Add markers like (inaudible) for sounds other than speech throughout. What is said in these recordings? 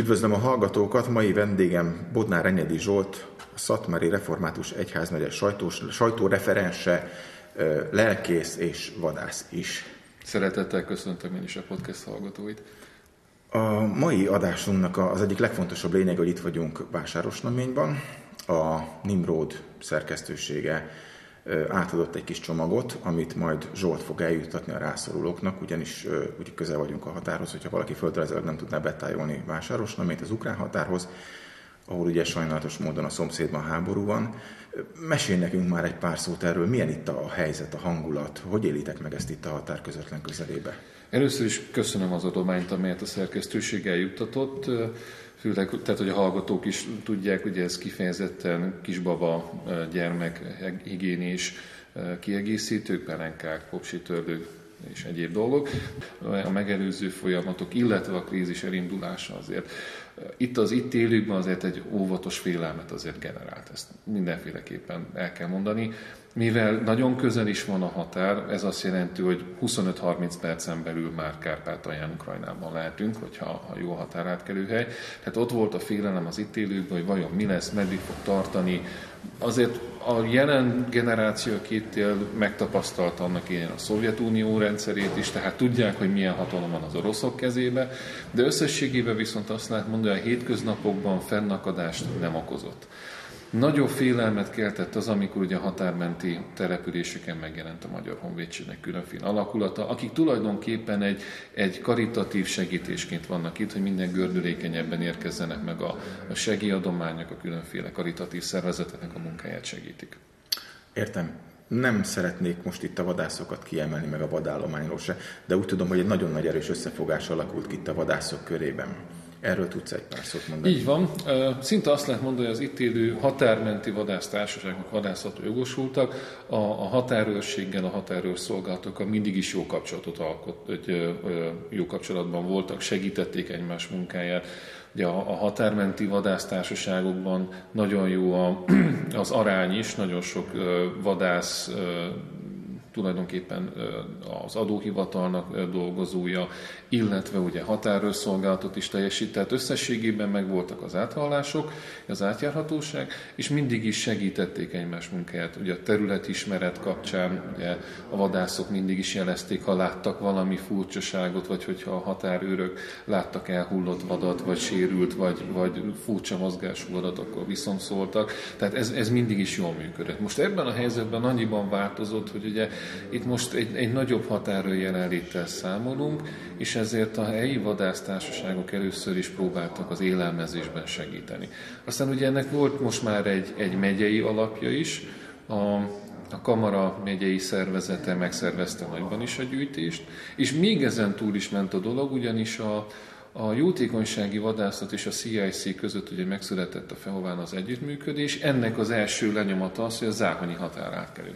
Üdvözlöm a hallgatókat, mai vendégem Bodnár Enyedi Zsolt, a Szatmári Református Egyházmegye sajtós, sajtóreferense, lelkész és vadász is. Szeretettel köszöntöm én is a podcast hallgatóit. A mai adásunknak az egyik legfontosabb lényeg, hogy itt vagyunk Vásárosnaményban. A Nimrod szerkesztősége átadott egy kis csomagot, amit majd Zsolt fog eljuttatni a rászorulóknak, ugyanis úgy közel vagyunk a határhoz, hogyha valaki földrajzilag nem tudná betájolni Vásárosnaményt az ukrán határhoz, ahol ugye sajnálatos módon a szomszédban háború van. Mesélj nekünk már egy pár szót erről, milyen itt a helyzet, a hangulat, hogy élitek meg ezt itt a határ közvetlen közelébe? Először is köszönöm az adományt, amelyet a szerkesztőség eljuttatott. Főleg, tehát hogy a hallgatók is tudják, hogy ez kifejezetten kisbaba gyermek higiénés kiegészítők, pelenkák, popsitörlők, és egyéb dolgok. A megelőző folyamatok, illetve a krízis elindulása azért itt az itt élőkben azért egy óvatos félelmet azért generált. Ezt mindenféleképpen el kell mondani. Mivel nagyon közel is van a határ, ez azt jelenti, hogy 25-30 percen belül már Kárpátalján, Ukrajnában lehetünk, hogyha ha jó határátkelőhely. Tehát ott volt a félelem az itt élőkben, hogy vajon mi lesz, meddig fog tartani. Azért a jelen generáció, aki itt él, megtapasztalta annak ilyen a Szovjetunió rendszerét is, tehát tudják, hogy milyen hatalom van az oroszok kezébe, de összességében viszont azt lehet mondani, hogy a hétköznapokban fennakadást nem okozott. Nagyobb félelmet keltett az, amikor ugye a határmenti településeken megjelent a Magyar Honvédségnek különféle alakulata, akik tulajdonképpen egy, egy karitatív segítésként vannak itt, hogy minden gördülékenyebben érkezzenek meg a, a segélyadományok, a különféle karitatív szervezeteknek a munkáját segítik. Értem. Nem szeretnék most itt a vadászokat kiemelni, meg a vadállományról se, de úgy tudom, hogy egy nagyon nagy erős összefogás alakult ki itt a vadászok körében. Erről tudsz egy pár szót mondani? Így van. Szinte azt lehet mondani, hogy az itt élő határmenti vadásztársaságok, vadászható jogosultak a, a határőrséggel, a határőrszolgálatokkal mindig is jó kapcsolatot alkot, hogy jó kapcsolatban voltak, segítették egymás munkáját. Ugye a, a határmenti vadásztársaságokban nagyon jó a, (clears throat) az arány is, nagyon sok vadász tulajdonképpen az adóhivatalnak dolgozója, illetve ugye határőrszolgálatot is teljesít, tehát összességében megvoltak az áthallások, az átjárhatóság, és mindig is segítették egymás munkáját. Ugye a területismeret kapcsán ugye a vadászok mindig is jelezték, ha láttak valami furcsaságot, vagy hogyha a határőrök láttak elhullott vadat, vagy sérült, vagy, vagy furcsa mozgású vadat, akkor viszont szóltak. Tehát ez, ez mindig is jól működött. Most ebben a helyzetben annyiban változott, hogy ugye itt most egy, egy nagyobb határőr jelenléttel számolunk, és ezért a helyi vadásztársaságok először is próbáltak az élelmezésben segíteni. Aztán ugye ennek volt most már egy, egy megyei alapja is, a, a Kamara megyei szervezete megszervezte nagyban is a gyűjtést, és még ezen túl is ment a dolog, ugyanis a, a jótékonysági vadászat és a CIC között ugye megszületett a Fehován az együttműködés. Ennek az első lenyomata az, hogy a Záhonyi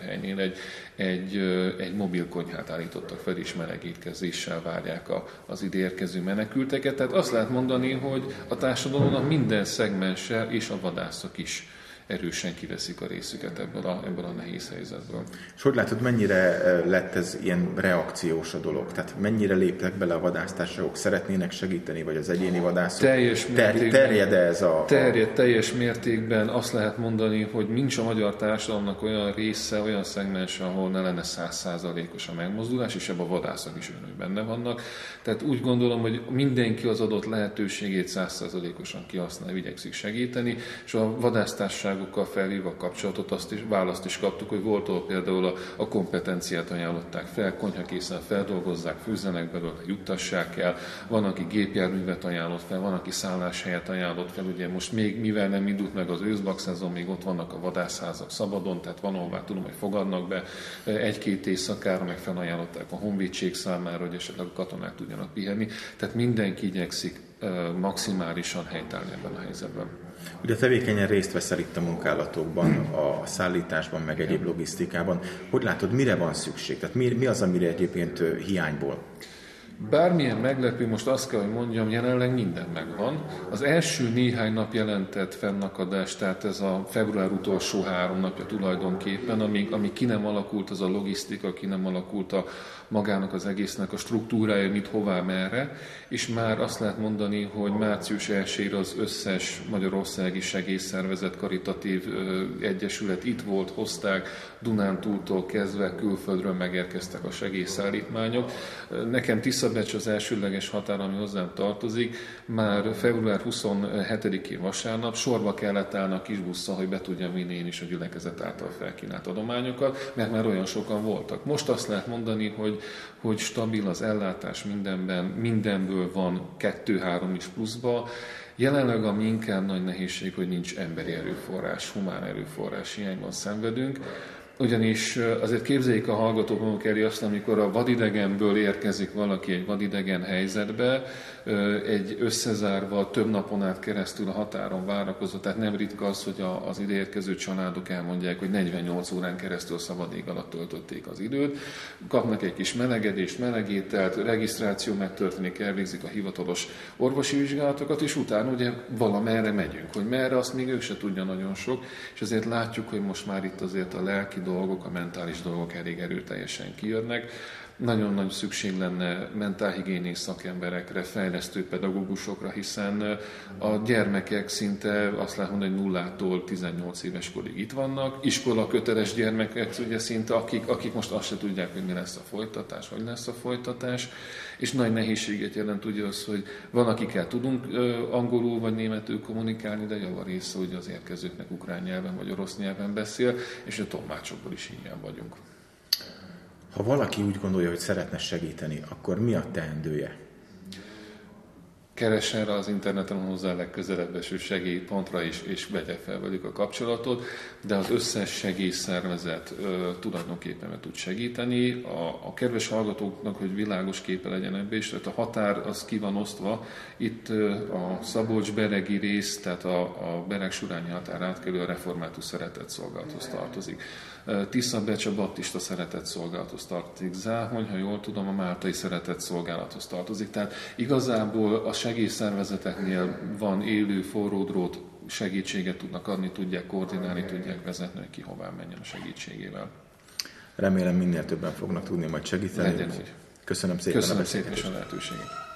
helynél egy, egy, egy mobil konyhát állítottak fel, és melegétkezéssel várják a, az ide érkező menekülteket. Tehát azt lehet mondani, hogy a társadalomnak minden szegmense és a vadászok is erősen kiveszik a részüket ebből a, ebből a nehéz helyzetből. És hogy látod, mennyire lett ez ilyen reakciós a dolog? Tehát mennyire léptek bele a vadásztársaságok, szeretnének segíteni, vagy az egyéni vadászok? Teljes mértékben. Terjed -e ez a... Terjed teljes mértékben. Azt lehet mondani, hogy nincs a magyar társadalomnak olyan része, olyan szegmens, ahol ne lenne százszázalékos a megmozdulás, és ebben a vadászok is hogy benne vannak. Tehát úgy gondolom, hogy mindenki az adott lehetőségét százszázalékosan kihasználja, igyekszik segíteni, és a vadásztársaság hatóságokkal felhívva a kapcsolatot, azt is, választ is kaptuk, hogy volt, ahol például a, a kompetenciát ajánlották fel, konyhakészen feldolgozzák, fűzzenek belőle, juttassák el, van, aki gépjárművet ajánlott fel, van, aki szálláshelyet ajánlott fel, ugye most még, mivel nem indult meg az őszbak szezon, még ott vannak a vadászházak szabadon, tehát van, ahová tudom, hogy fogadnak be. Egy-két éjszakára, meg felajánlották a honvédség számára, hogy esetleg a katonák tudjanak pihenni, tehát mindenki igyekszik maximálisan helytállni ebben a helyzetben. Ugye tevékenyen részt veszel itt a munkálatokban, a szállításban, meg egyéb logisztikában. Hogy látod, mire van szükség? Tehát mi, mi az, amire egyébként hiányból? Bármilyen meglepő, most azt kell, hogy mondjam, jelenleg minden megvan. Az első néhány nap jelentett fennakadást, tehát ez a február utolsó három napja tulajdonképpen, amíg, amíg ki nem alakult az a logisztika, ki nem alakult a magának az egésznek a struktúrája, mit hová, merre, és már azt lehet mondani, hogy március 1 az összes magyarországi segélyszervezet, karitatív egyesület itt volt, hozták, Dunántúltól kezdve külföldről megérkeztek a segélyszállítmányok. Nekem Tiszabecs az elsőleges határ, ami hozzám tartozik. Már február 27-én vasárnap sorba kellett állni a kis busszal, hogy be tudjam vinni én is a gyülekezet által felkínált adományokat, mert már olyan sokan voltak. Most azt lehet mondani, hogy, hogy stabil az ellátás mindenben, mindenből van kettő-három is pluszba, Jelenleg a minken nagy nehézség, hogy nincs emberi erőforrás, humán erőforrás hiányban szenvedünk. Ugyanis azért képzeljék a hallgatók maguk azt, amikor a vadidegenből érkezik valaki egy vadidegen helyzetbe, egy összezárva több napon át keresztül a határon várakozó, tehát nem ritka az, hogy az ideérkező családok elmondják, hogy 48 órán keresztül szabad ég alatt töltötték az időt, kapnak egy kis melegedést, melegételt, regisztráció megtörténik, elvégzik a hivatalos orvosi vizsgálatokat, és utána ugye valamerre megyünk, hogy merre, azt még ők se tudja nagyon sok, és azért látjuk, hogy most már itt azért a lelki dolgok, a mentális dolgok elég erőteljesen kijönnek. Nagyon nagy szükség lenne mentálhigiénész szakemberekre, fejlesztő pedagógusokra, hiszen a gyermekek szinte azt lehet mondani, hogy nullától 18 éves korig itt vannak. Iskola köteles gyermekek, ugye szinte, akik, akik most azt se tudják, hogy mi lesz a folytatás, vagy lesz a folytatás. És nagy nehézséget jelent ugye az, hogy van, akikkel tudunk angolul vagy németül kommunikálni, de java része ugye az érkezőknek ukrán nyelven vagy orosz nyelven beszél, és a tolmácsokból is hiány vagyunk. Ha valaki úgy gondolja, hogy szeretne segíteni, akkor mi a teendője? Keres erre az interneten hozzá a legközelebb eső segélypontra is, és vegye fel velük a kapcsolatot, de az összes segélyszervezet ö, tulajdonképpen meg tud segíteni. A, a kedves hallgatóknak, hogy világos képe legyen ebbe is, tehát a határ az ki van osztva. Itt ö, a Szabolcs-Beregi rész, tehát a, a Bereg-Surányi határ átkelő a református szeretett szolgálathoz tartozik. Tisza Becsa Baptista szeretett szolgálathoz tartozik. Záhony, ha jól tudom, a Máltai szeretett szolgálathoz tartozik. Tehát igazából a segélyszervezeteknél van élő forródrót, segítséget tudnak adni, tudják koordinálni, tudják vezetni, hogy ki hová menjen a segítségével. Remélem minél többen fognak tudni majd segíteni. Legyen. Köszönöm szépen Köszönöm a szépen a lehetőséget.